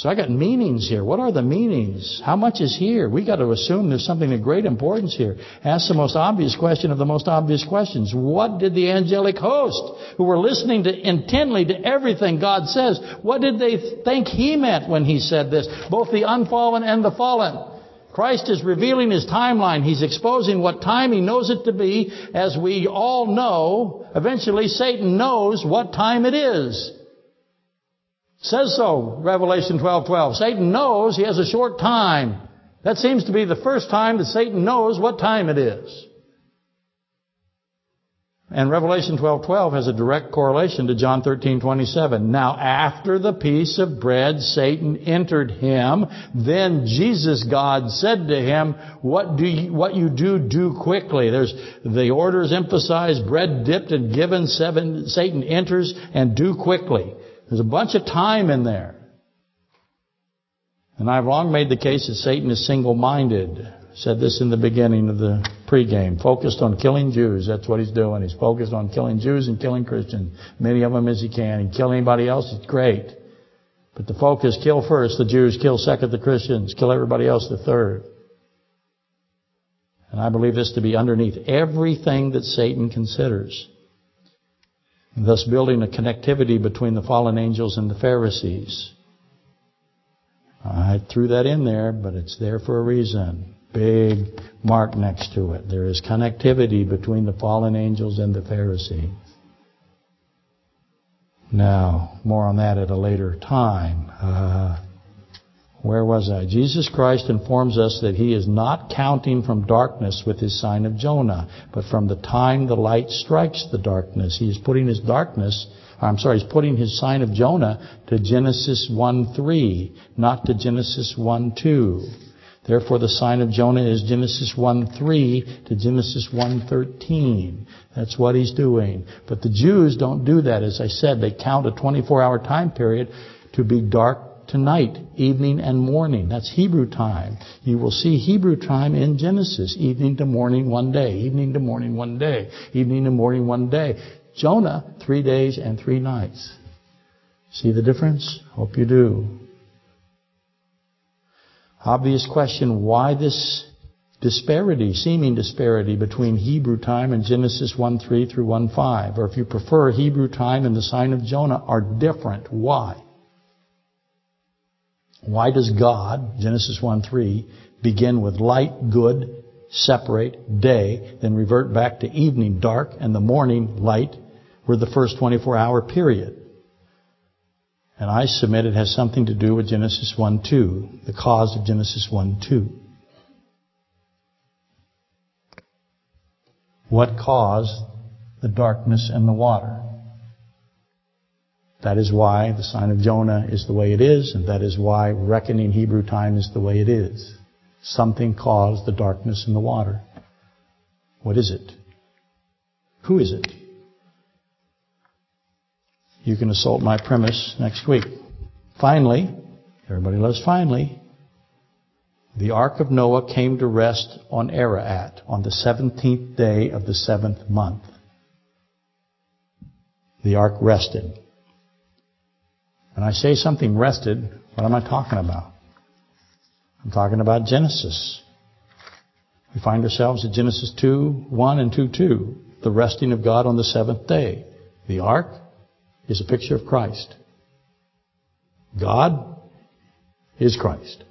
So I got meanings here. What are the meanings? How much is here? We got to assume there's something of great importance here. Ask the most obvious question of the most obvious questions. What did the angelic host, who were listening to intently to everything God says, what did they think He meant when He said this? Both the unfallen and the fallen. Christ is revealing His timeline. He's exposing what time He knows it to be. As we all know, eventually Satan knows what time it is. Says so, Revelation 12:12. 12. Satan knows he has a short time. That seems to be the first time that Satan knows what time it is. And Revelation 12:12 12 has a direct correlation to John 13:27. Now after the piece of bread Satan entered him, then Jesus God said to him, "What do you, what you do do quickly." There's the orders emphasized bread dipped and given seven Satan enters and do quickly. There's a bunch of time in there. And I've long made the case that Satan is single-minded. Said this in the beginning of the pregame. Focused on killing Jews. That's what he's doing. He's focused on killing Jews and killing Christians. Many of them as he can. And kill anybody else, it's great. But the focus, kill first the Jews, kill second the Christians, kill everybody else the third. And I believe this to be underneath everything that Satan considers thus building a connectivity between the fallen angels and the Pharisees. I threw that in there, but it's there for a reason. Big mark next to it. There is connectivity between the fallen angels and the Pharisees. Now, more on that at a later time. Uh, where was I? Jesus Christ informs us that He is not counting from darkness with His sign of Jonah, but from the time the light strikes the darkness. He is putting His darkness, I'm sorry, He's putting His sign of Jonah to Genesis 1.3, not to Genesis 1.2. Therefore the sign of Jonah is Genesis 1.3 to Genesis 1.13. That's what He's doing. But the Jews don't do that. As I said, they count a 24-hour time period to be dark to night, evening and morning. That's Hebrew time. You will see Hebrew time in Genesis. Evening to morning one day. Evening to morning one day. Evening to morning one day. Jonah, three days and three nights. See the difference? Hope you do. Obvious question, why this disparity, seeming disparity between Hebrew time and Genesis 1 3 through 1 5, Or if you prefer, Hebrew time and the sign of Jonah are different. Why? Why does God, Genesis 1:3, begin with light, good, separate, day, then revert back to evening, dark, and the morning, light, were the first 24-hour period? And I submit it has something to do with Genesis 1 2, the cause of Genesis 1 2. What caused the darkness and the water? That is why the sign of Jonah is the way it is, and that is why reckoning Hebrew time is the way it is. Something caused the darkness in the water. What is it? Who is it? You can assault my premise next week. Finally, everybody loves finally, the Ark of Noah came to rest on Ararat on the 17th day of the seventh month. The Ark rested. When I say something rested, what am I talking about? I'm talking about Genesis. We find ourselves at Genesis 2, 1 and 2, 2. The resting of God on the seventh day. The ark is a picture of Christ. God is Christ.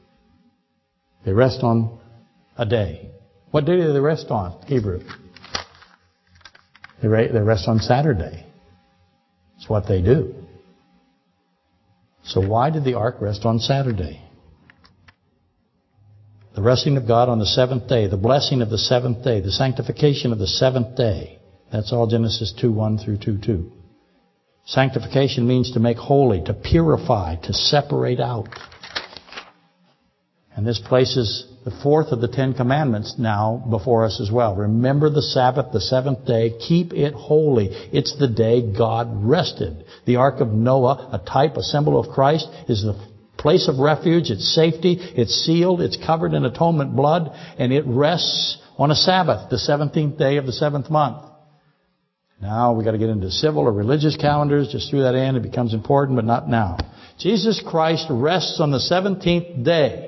They rest on a day. What day do they rest on? Hebrew. They rest on Saturday. It's what they do. So why did the ark rest on Saturday? The resting of God on the seventh day, the blessing of the seventh day, the sanctification of the seventh day. That's all Genesis 2, 1 through 2, 2. Sanctification means to make holy, to purify, to separate out. And this places the fourth of the Ten Commandments now before us as well. Remember the Sabbath, the seventh day. Keep it holy. It's the day God rested. The Ark of Noah, a type, a symbol of Christ, is the place of refuge. It's safety. It's sealed. It's covered in atonement blood. And it rests on a Sabbath, the 17th day of the seventh month. Now we got to get into civil or religious calendars. Just threw that in. It becomes important, but not now. Jesus Christ rests on the 17th day.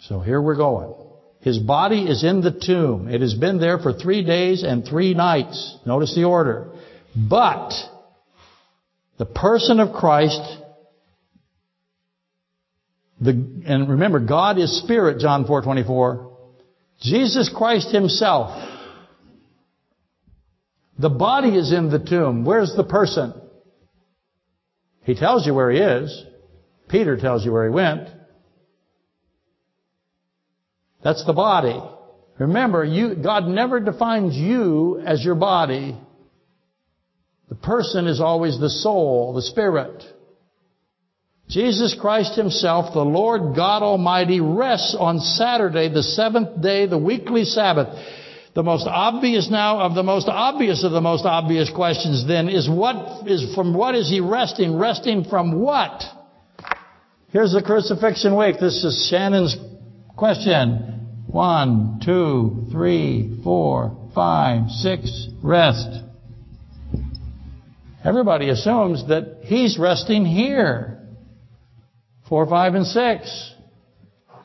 So here we're going. His body is in the tomb. It has been there for three days and three nights. Notice the order. But the person of Christ, the, and remember, God is spirit, John 4:24. Jesus Christ himself. The body is in the tomb. Where's the person? He tells you where he is. Peter tells you where he went. That's the body. Remember, you, God never defines you as your body. The person is always the soul, the spirit. Jesus Christ Himself, the Lord God Almighty, rests on Saturday, the seventh day, the weekly Sabbath. The most obvious now of the most obvious of the most obvious questions then is what is from what is He resting? Resting from what? Here's the crucifixion week. This is Shannon's question. One, two, three, four, five, six, rest. Everybody assumes that he's resting here. Four, five, and six.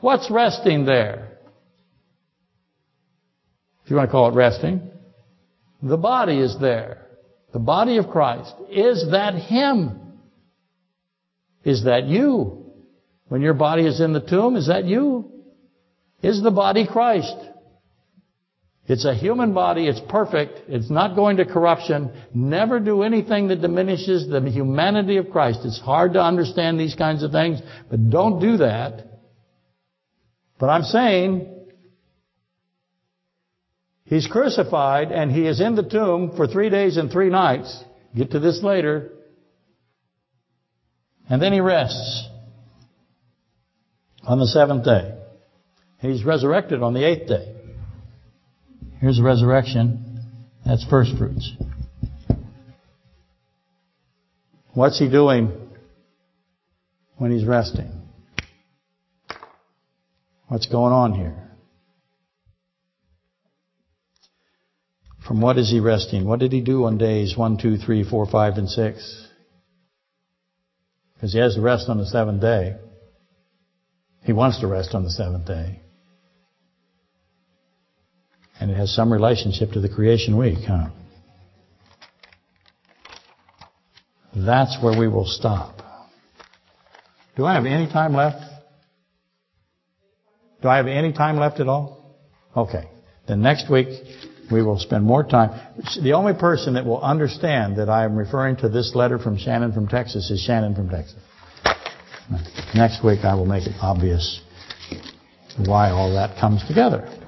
What's resting there? If you want to call it resting. The body is there. The body of Christ. Is that Him? Is that you? When your body is in the tomb, is that you? Is the body Christ? It's a human body. It's perfect. It's not going to corruption. Never do anything that diminishes the humanity of Christ. It's hard to understand these kinds of things, but don't do that. But I'm saying, He's crucified and He is in the tomb for three days and three nights. Get to this later. And then He rests on the seventh day. He's resurrected on the eighth day. Here's the resurrection. That's first fruits. What's he doing when he's resting? What's going on here? From what is he resting? What did he do on days 1, 2, 3, 4, 5, and 6? Because he has to rest on the seventh day. He wants to rest on the seventh day. And it has some relationship to the creation week, huh? That's where we will stop. Do I have any time left? Do I have any time left at all? Okay. Then next week we will spend more time. The only person that will understand that I am referring to this letter from Shannon from Texas is Shannon from Texas. Next week I will make it obvious why all that comes together.